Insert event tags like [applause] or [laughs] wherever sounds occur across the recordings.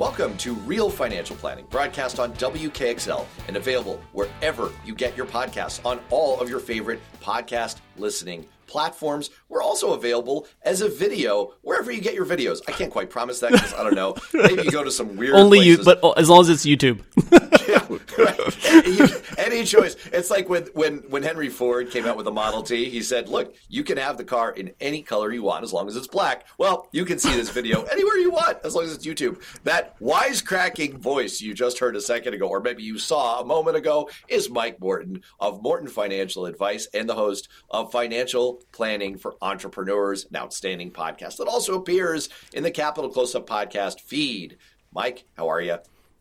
Welcome to Real Financial Planning, broadcast on WKXL and available wherever you get your podcasts on all of your favorite podcast listening platforms. We're also available as a video wherever you get your videos. I can't quite promise that because I don't know. Maybe you go to some weird Only you, but as long as it's YouTube. [laughs] [laughs] Any choice. It's like when, when when Henry Ford came out with the Model T, he said, "Look, you can have the car in any color you want as long as it's black." Well, you can see this video anywhere you want as long as it's YouTube. That wisecracking voice you just heard a second ago, or maybe you saw a moment ago, is Mike Morton of Morton Financial Advice and the host of Financial Planning for Entrepreneurs, an outstanding podcast that also appears in the Capital Close Up podcast feed. Mike, how are you?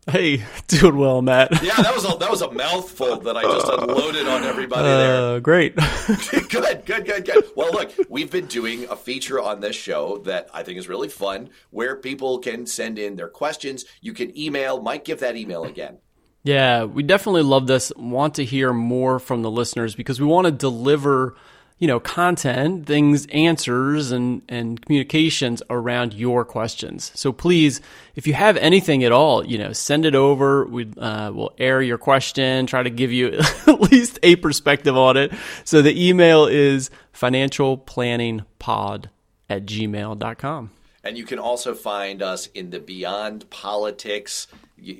Hey, doing well, Matt. Yeah, that was a that was a mouthful that I just unloaded on everybody there. Uh, great. [laughs] good, good, good, good. Well, look, we've been doing a feature on this show that I think is really fun, where people can send in their questions. You can email. Mike, give that email again. yeah, we definitely love this. Want to hear more from the listeners because we want to deliver, you know, content, things, answers, and and communications around your questions. So please, if you have anything at all, you know, send it over. We uh, will air your question, try to give you [laughs] at least a perspective on it. So the email is financialplanningpod at gmail.com. And you can also find us in the Beyond Politics.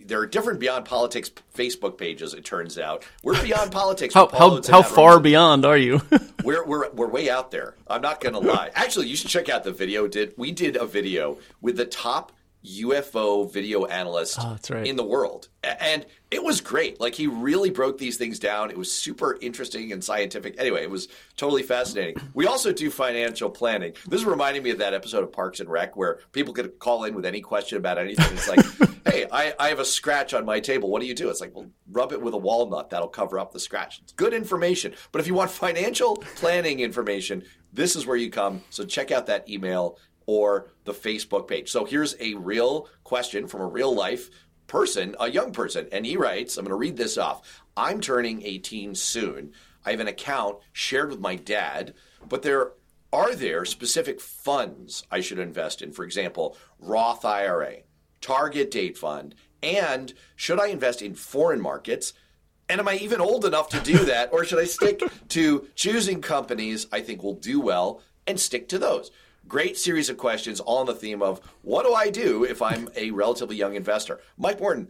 There are different Beyond Politics Facebook pages. It turns out we're Beyond Politics. [laughs] How how how far Robinson. beyond are you? [laughs] We're, we're, we're way out there. I'm not going to lie. Actually, you should check out the video. Did we did a video with the top UFO video analyst Oh, right. in the world, and it was great. Like he really broke these things down. It was super interesting and scientific. Anyway, it was totally fascinating. We also do financial planning. This is reminding me of that episode of Parks and Rec where people could call in with any question about anything. It's like, [laughs] hey, I, I have a scratch on my table. What do you do? It's like, well, rub it with a walnut. That'll cover up the scratch. It's good information. But if you want financial planning information, this is where you come. So check out that email or the Facebook page. So here's a real question from a real life person, a young person. And he writes, I'm going to read this off. I'm turning 18 soon. I have an account shared with my dad, but there are there specific funds I should invest in? For example, Roth IRA, target date fund, and should I invest in foreign markets? And am I even old enough to do that? Or should I stick to choosing companies I think will do well and stick to those? Great series of questions, all on the theme of what do I do if I'm a relatively young investor? Mike Morton,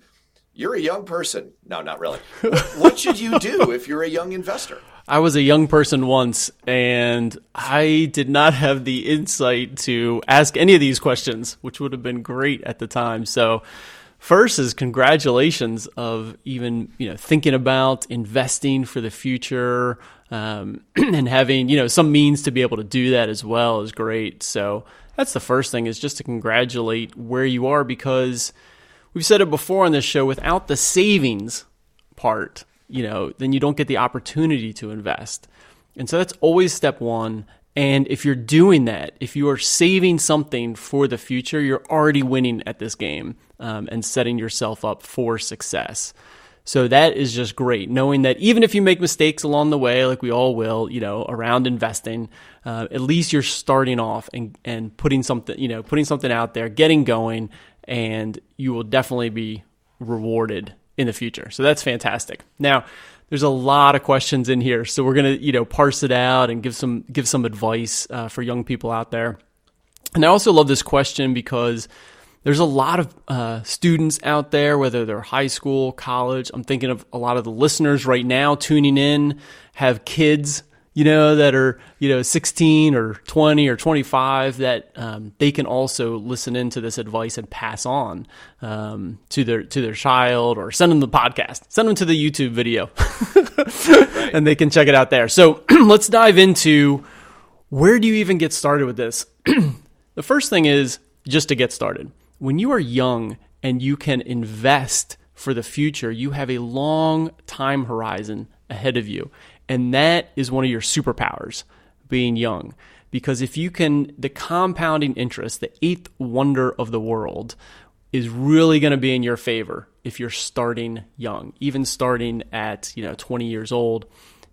you're a young person. No, not really. What, [laughs] what should you do if you're a young investor? I was a young person once, and I did not have the insight to ask any of these questions, which would have been great at the time. So, first is congratulations of even you know thinking about investing for the future um, [clears throat] and having you know some means to be able to do that as well is great. So that's the first thing is just to congratulate where you are because we've said it before on this show without the savings part, you know, then you don't get the opportunity to invest. And so that's always step one. And if you're doing that, if you are saving something for the future, you're already winning at this game um, and setting yourself up for success. So that is just great, knowing that even if you make mistakes along the way, like we all will, you know, around investing, uh, at least you're starting off and, and putting something, you know, putting something out there, getting going, and you will definitely be rewarded in the future. So that's fantastic. Now, there's a lot of questions in here, so we're gonna, you know, parse it out and give some give some advice uh, for young people out there. And I also love this question because there's a lot of uh, students out there, whether they're high school, college. I'm thinking of a lot of the listeners right now tuning in have kids, you know, that are, you know, 16 or 20 or 25 that um, they can also listen into this advice and pass on um, to their to their child or send them the podcast, send them to the YouTube video, [laughs] and they can check it out there. So [clears throat] let's dive into where do you even get started with this? [clears throat] the first thing is just to get started. When you are young and you can invest for the future, you have a long time horizon ahead of you. And that is one of your superpowers, being young. Because if you can, the compounding interest, the eighth wonder of the world, is really going to be in your favor if you're starting young, even starting at, you know, 20 years old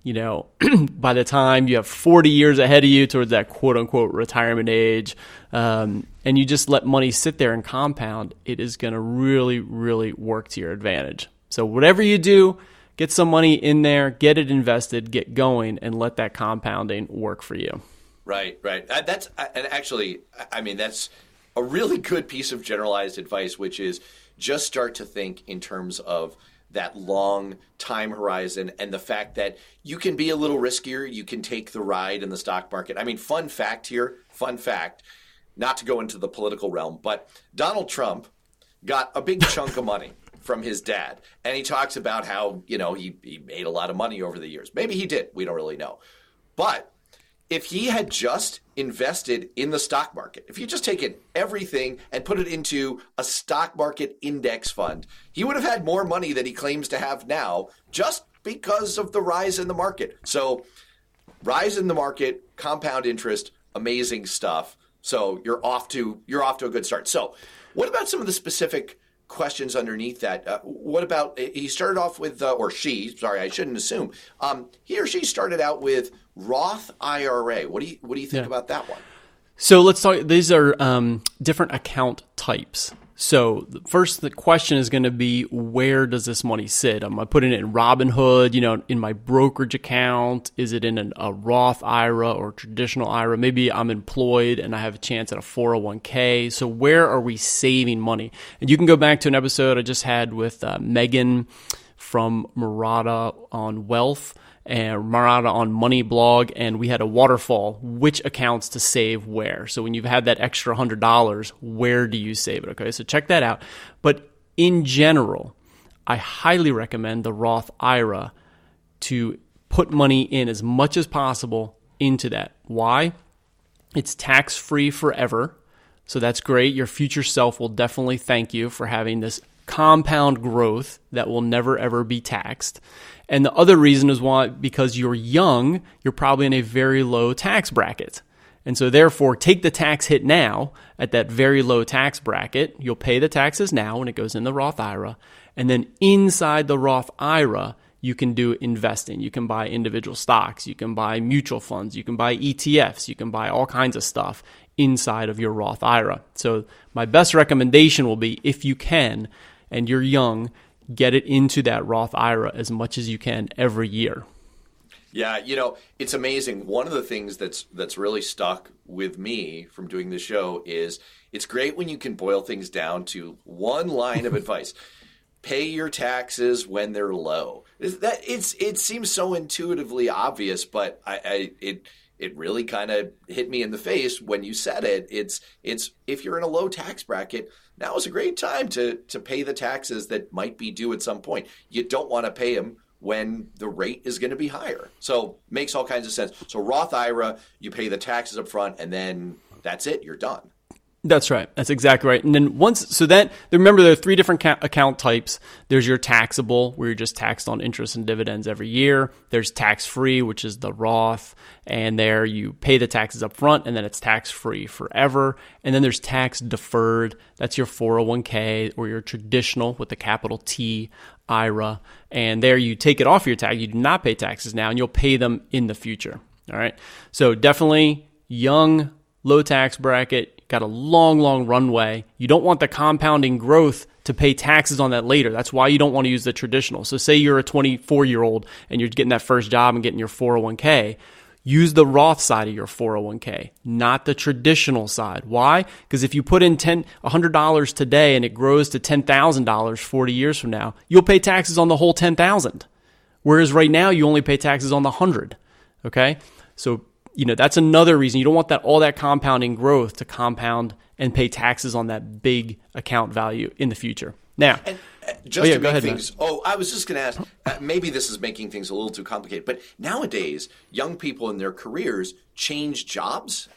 you know, [clears throat] by the time you have 40 years ahead of you towards that quote unquote retirement age, um, and you just let money sit there and compound, it is going to really, really work to your advantage. So, whatever you do, get some money in there, get it invested, get going, and let that compounding work for you. Right, right. That's uh, and actually, I mean, that's a really good piece of generalized advice, which is just start to think in terms of that long time horizon and the fact that you can be a little riskier. You can take the ride in the stock market. I mean, fun fact here, fun fact, not to go into the political realm, but Donald Trump got a big chunk of money from his dad. And he talks about how, you know, he, he made a lot of money over the years. Maybe he did. We don't really know. But if he had just invested in the stock market, if he just taken everything and put it into a stock market index fund, he would have had more money than he claims to have now just because of the rise in the market. So, rise in the market, compound interest, amazing stuff. So, you're off to you're off to a good start. So, what about some of the specific questions underneath that. Uh, what about he started off with, uh, or she? Sorry, I shouldn't assume. Um, he or she started out with Roth IRA. What do you what do you think yeah. about that one? So let's talk. These are um, different account types. So first, the question is going to be where does this money sit? Am I putting it in Robinhood? You know, in my brokerage account? Is it in an, a Roth IRA or traditional IRA? Maybe I'm employed and I have a chance at a 401k. So where are we saving money? And you can go back to an episode I just had with uh, Megan from Marotta on wealth and Marotta on Money Blog, and we had a waterfall which accounts to save where. So when you've had that extra hundred dollars, where do you save it? Okay, so check that out. But in general, I highly recommend the Roth IRA to put money in as much as possible into that. Why? It's tax free forever. So that's great. Your future self will definitely thank you for having this compound growth that will never ever be taxed. And the other reason is why, because you're young, you're probably in a very low tax bracket. And so, therefore, take the tax hit now at that very low tax bracket. You'll pay the taxes now when it goes in the Roth IRA. And then inside the Roth IRA, you can do investing. You can buy individual stocks. You can buy mutual funds. You can buy ETFs. You can buy all kinds of stuff inside of your Roth IRA. So, my best recommendation will be if you can and you're young, get it into that Roth IRA as much as you can every year. Yeah, you know, it's amazing. One of the things that's that's really stuck with me from doing the show is it's great when you can boil things down to one line of [laughs] advice. Pay your taxes when they're low. That it's it seems so intuitively obvious, but I, I it it really kind of hit me in the face when you said it. It's it's if you're in a low tax bracket, now is a great time to to pay the taxes that might be due at some point. You don't want to pay them when the rate is going to be higher. So makes all kinds of sense. So Roth IRA, you pay the taxes up front, and then that's it. You're done. That's right. That's exactly right. And then once, so that remember there are three different account types. There's your taxable, where you're just taxed on interest and dividends every year. There's tax free, which is the Roth, and there you pay the taxes up front, and then it's tax free forever. And then there's tax deferred. That's your 401k or your traditional with the capital T IRA, and there you take it off your tax. You do not pay taxes now, and you'll pay them in the future. All right. So definitely young, low tax bracket got a long, long runway. You don't want the compounding growth to pay taxes on that later. That's why you don't want to use the traditional. So, say you're a 24 year old and you're getting that first job and getting your 401k. Use the Roth side of your 401k, not the traditional side. Why? Because if you put in 10, $100 today and it grows to $10,000 40 years from now, you'll pay taxes on the whole 10,000. Whereas right now you only pay taxes on the 100. Okay? So you know that's another reason you don't want that all that compounding growth to compound and pay taxes on that big account value in the future. Now, and, uh, just oh, yeah, to make ahead, things. Matt. Oh, I was just going to ask. Uh, maybe this is making things a little too complicated, but nowadays, young people in their careers change jobs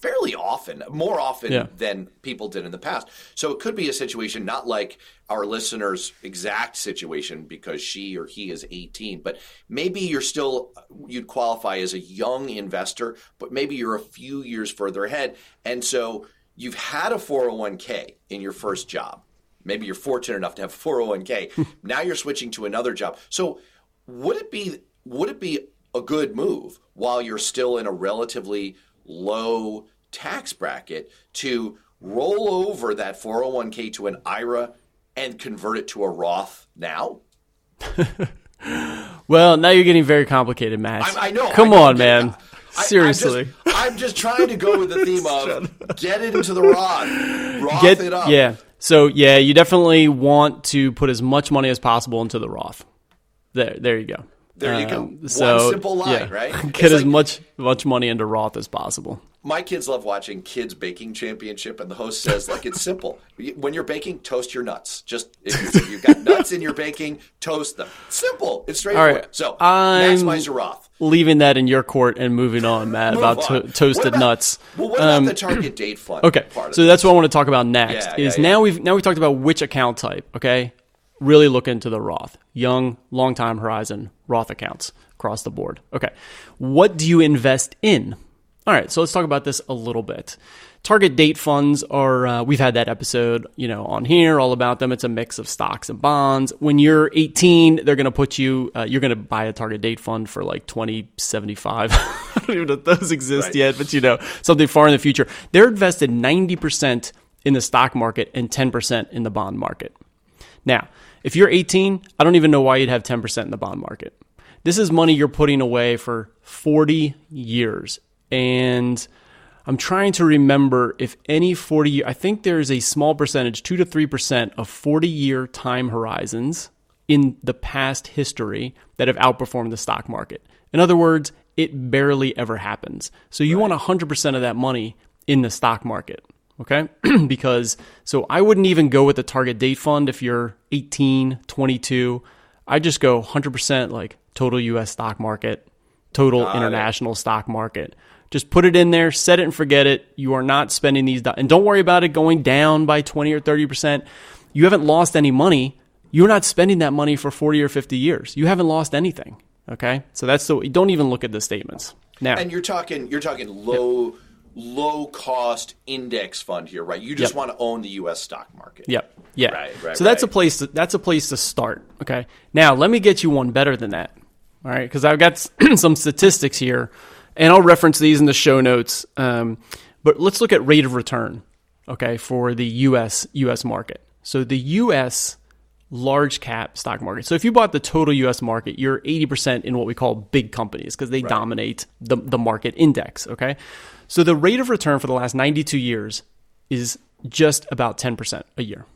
fairly often, more often yeah. than people did in the past. So it could be a situation not like our listener's exact situation because she or he is 18, but maybe you're still, you'd qualify as a young investor, but maybe you're a few years further ahead. And so you've had a 401k in your first job. Maybe you're fortunate enough to have a 401k. [laughs] now you're switching to another job. So would it be would it be a good move while you're still in a relatively low tax bracket to roll over that 401k to an IRA and convert it to a Roth now? [laughs] Well, now you're getting very complicated, Matt. I, I know. Come I on, man. Seriously. I'm just, I'm just trying to go with the theme of [laughs] get it into the Roth, Roth Get it up. yeah. So yeah, you definitely want to put as much money as possible into the Roth. There, there you go. There you go. Um, One simple line, yeah. right? [laughs] Get It's as like- much much money into Roth as possible. My kids love watching Kids Baking Championship, and the host says, like, it's simple. When you're baking, toast your nuts. Just if you- you've got nuts in your baking, toast them. Simple. It's straightforward. Right. So I'm- maximize your Roth. Leaving that in your court and moving on, Matt, Move about on. to- toasted about- nuts. Well, what about the target date fund? [clears throat] Okay, part of so that's what I want to talk about next. Yeah, is yeah. now we've now we talked about which account type. Okay, really look into the Roth, young, long time horizon Roth accounts across the board. Okay, what do you invest in? All right, so let's talk about this a little bit. Target date funds are uh, we've had that episode, you know, on here all about them. It's a mix of stocks and bonds. When you're 18, they're going to put you uh, you're going to buy a target date fund for like 2075. [laughs] I don't even know if those exist Right. yet, but you know, something far in the future. They're invested 90% in the stock market and 10% in the bond market. Now, if you're 18, I don't even know why you'd have 10% in the bond market. This is money you're putting away for 40 years. And I'm trying to remember if any 40 year, I think there's a small percentage, 2 to 3% of 40 year time horizons in the past history that have outperformed the stock market. In other words, it barely ever happens. So you want 100% of that money in the stock market. Okay. [clears throat] because, so I wouldn't even go with the target date fund if you're 18, 22. I just go 100% like total US stock market, total international stock market. Just put it in there, set it and forget it. You are not spending these, do- and don't worry about it going down by 20 or 30%. You haven't lost any money. You're not spending that money for 40 or 50 years. You haven't lost anything. Okay. So that's the, don't even look at the statements. Now, And you're talking you're talking low low cost index fund here, right? You just Yep. want to own the US stock market. Yep. Yeah. Right, right, so that's a place. To, that's a place to start. Okay. Now let me get you one better than that. All right, because I've got [clears throat] some statistics here, and I'll reference these in the show notes. Um, but let's look at rate of return. Okay, for the U.S. U.S. market. So the U.S. large cap stock market. So if you bought the total U.S. market, you're 80% in what we call big companies because they dominate the the market index. Okay. So the rate of return for the last 92 years is just about 10% a year.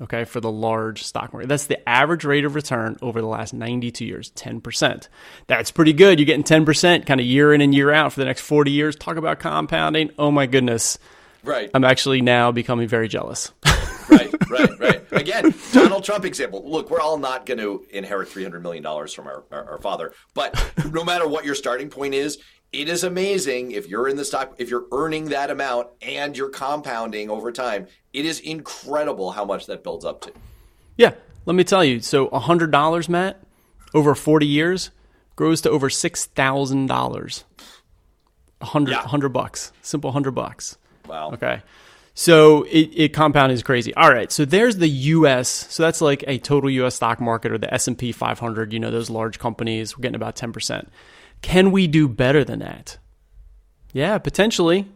Okay, for the large stock market. That's the average rate of return over the last 92 years, 10%. That's pretty good. You're getting 10% kind of year in and year out for the next 40 years. Talk about compounding. Oh my goodness. Right. I'm actually now becoming very jealous. [laughs] right, right, right. Again, Donald Trump example. Look, we're all not going to inherit three hundred million dollars from our, our, our father, but no matter what your starting point is, it is amazing if you're in the stock, if you're earning that amount and you're compounding over time. It is incredible how much that builds up to. yeah, let me tell you. So $100, Matt, over 40 years grows to over $6,000. 100, Yeah. 100 bucks. Simple 100 bucks. Wow. Okay. So it, it compounding is crazy. All right. So there's the U.S. So that's like a total U.S. stock market or the S&P 500. You know those large companies. We're getting about 10 percent. Can we do better than that? Yeah, potentially,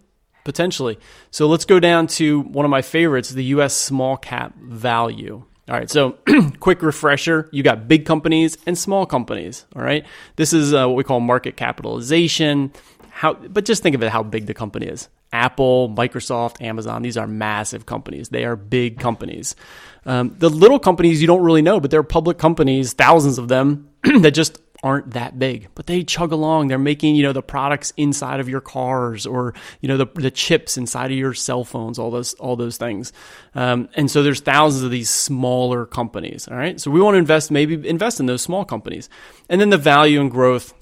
potentially. So let's go down to one of my favorites, the U.S. small cap value. All right. So [clears throat] quick refresher: you got big companies and small companies. All right. This is uh, what we call market capitalization. How, but just think of it how big the company is. Apple, Microsoft, Amazon, these are massive companies. They are big companies. Um, the little companies you don't really know, but they're public companies, thousands of them [clears throat] that just aren't that big, but they chug along. They're making, you know, the products inside of your cars or, you know, the, the chips inside of your cell phones, all those, all those things. Um, and so there's thousands of these smaller companies. All right. So we want to invest, maybe invest in those small companies. And then the value and growth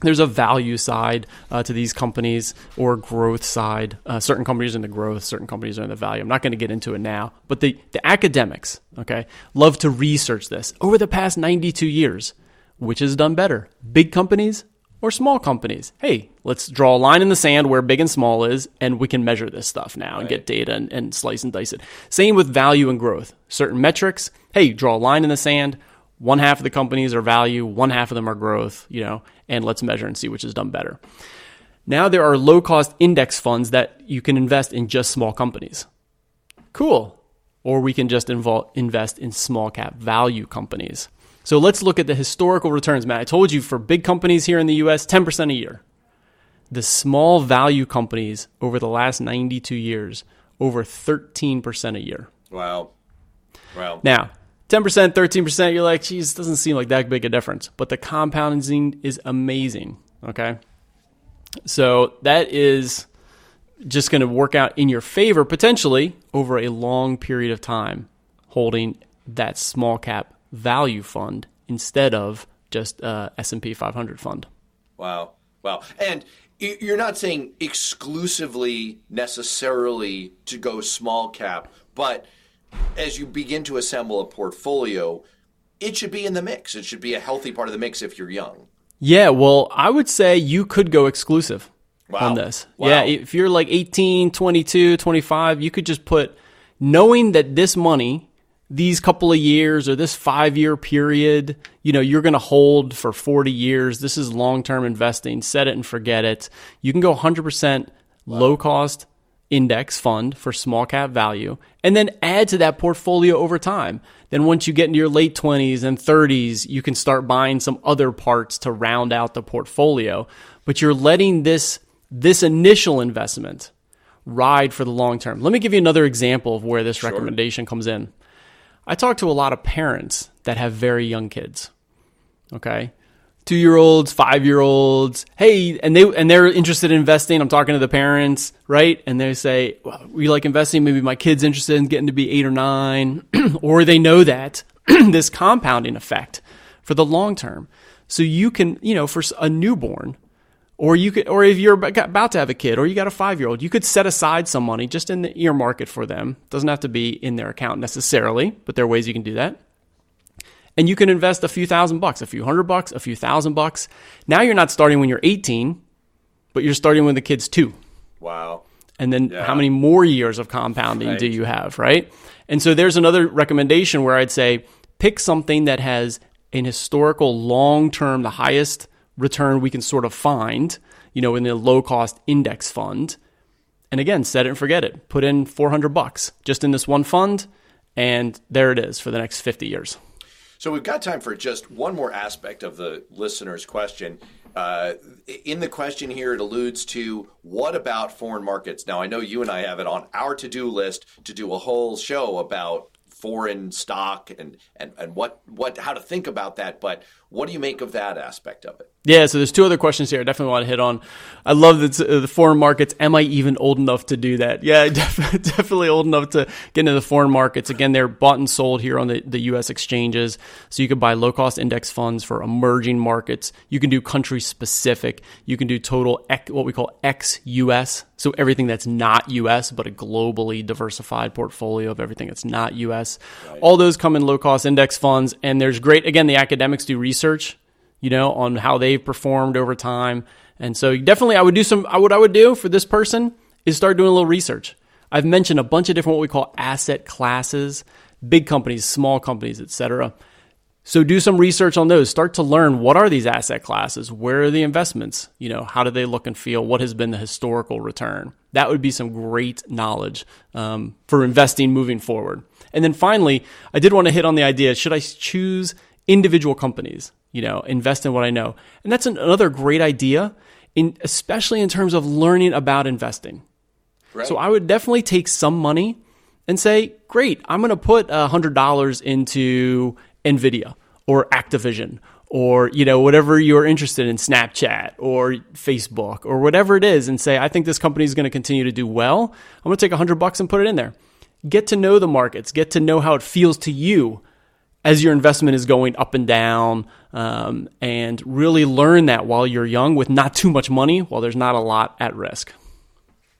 there's a value side uh, to these companies or growth side. Uh, certain companies are in the growth, certain companies are in the value. I'm not going to get into it now, but the, the academics, okay, love to research this over the past 92 years. Which has done better, big companies or small companies? Hey, let's draw a line in the sand where big and small is, and we can measure this stuff now and get data and, and slice and dice it. Same with value and growth. Certain metrics, hey, draw a line in the sand. One half of the companies are value, one half of them are growth, you know, and let's measure and see which is done better. Now there are low cost index funds that you can invest in just small companies. Cool. Or we can just involve, invest in small cap value companies. So let's look at the historical returns, Matt. I told you for big companies here in the US, 10% a year. The small value companies over the last 92 years, over 13% a year. Wow. Wow. Now, 10%, 13%, you're like, geez, doesn't seem like that big a difference. But the compounding is amazing. Okay. So that is just going to work out in your favor potentially over a long period of time, holding that small cap value fund instead of just uh, S&P 500 fund. Wow. Wow. And you're not saying exclusively necessarily to go small cap, but as you begin to assemble a portfolio, it should be in the mix. It should be a healthy part of the mix if you're young. Yeah, well, I would say you could go exclusive Wow. on this. Wow. Yeah, if you're like 18, 22, 25, you could just put knowing that this money, these couple of years or this 5-year period, you know, you're going to hold for 40 years. This is long-term investing. Set it and forget it. You can go 100% low cost index fund for small cap value and then add to that portfolio over time. Then once you get into your late 20s and 30s, you can start buying some other parts to round out the portfolio. But you're letting this this initial investment ride for the long term. Let me give you another example of where this recommendation comes in. I talk to a lot of parents that have very young kids. Okay? 2-year-olds, 5-year-olds. Hey, and they and they're interested in investing. I'm talking to the parents, right? And they say, well, "We like investing. Maybe my kid's interested in getting to be 8 or 9." [clears throat] or they know that [clears throat] this compounding effect for the long term. So you can, you know, for a newborn, or you could, or if you're about to have a kid, or you got a five year old, you could set aside some money just in the earmark it for them. Doesn't have to be in their account necessarily, but there are ways you can do that. And you can invest a few thousand bucks, a few hundred bucks, a few thousand bucks. Now you're not starting when you're 18, but you're starting when the kid's two. Wow. And then Yeah. how many more years of compounding do you have, right? And so there's another recommendation where I'd say pick something that has an historical long term, the highest return we can sort of find, you know, in the low cost index fund. And again, set it and forget it. Put in 400 bucks just in this one fund, and there it is for the next 50 years. So we've got time for just one more aspect of the listener's question. Uh, in the question here, it alludes to what about foreign markets? Now, I know you and I have it on our to do list to do a whole show about foreign stock and, and, and what, what how to think about that. But what do you make of that aspect of it? Yeah, so there's two other questions here I definitely want to hit on. I love that uh, the foreign markets. Am I even old enough to do that? Yeah, [laughs] def- definitely old enough to get into the foreign markets. Again, they're bought and sold here on the, the U.S. exchanges. So you could buy low cost index funds for emerging markets. You can do country specific. You can do total, ec- what we call ex US. So everything that's not US, but a globally diversified portfolio of everything that's not US. All those come in low cost index funds. And there's great, again, the academics do research you know, on how they've performed over time. And so definitely I would do some I what I would do for this person is start doing a little research. I've mentioned a bunch of different what we call asset classes, big companies, small companies, etc. So do some research on those. Start to learn what are these asset classes? Where are the investments? You know, how do they look and feel? What has been the historical return? That would be some great knowledge um, for investing moving forward. And then finally, I did want to hit on the idea: should I choose individual companies? You know, invest in what I know, and that's an, another great idea, in especially in terms of learning about investing. Right. So I would definitely take some money and say, great, I'm going to put $100 into NVIDIA or Activision or, you know, whatever you're interested in, Snapchat or Facebook or whatever it is and say, I think this company is going to continue to do well. I'm going to take 100 bucks and put it in there. Get to know the markets, get to know how it feels to you as your investment is going up and down, um, and really learn that while you're young with not too much money, while there's not a lot at risk.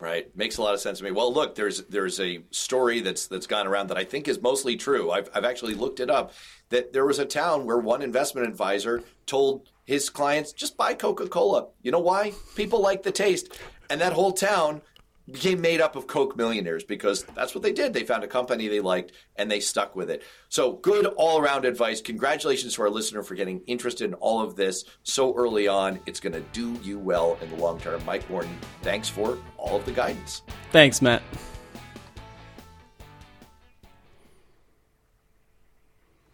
Right, makes a lot of sense to me. Well, look, there's there's a story that's that's gone around that I think is mostly true. I've I've actually looked it up. That there was a town where one investment advisor told his clients just buy Coca Cola. You know why? People like the taste, and that whole town became made up of Coke millionaires because that's what they did. They found a company they liked and they stuck with it. So good all around advice. Congratulations to our listener for getting interested in all of this so early on. It's going to do you well in the long term. Mike Morton, thanks for all of the guidance. Thanks, Matt.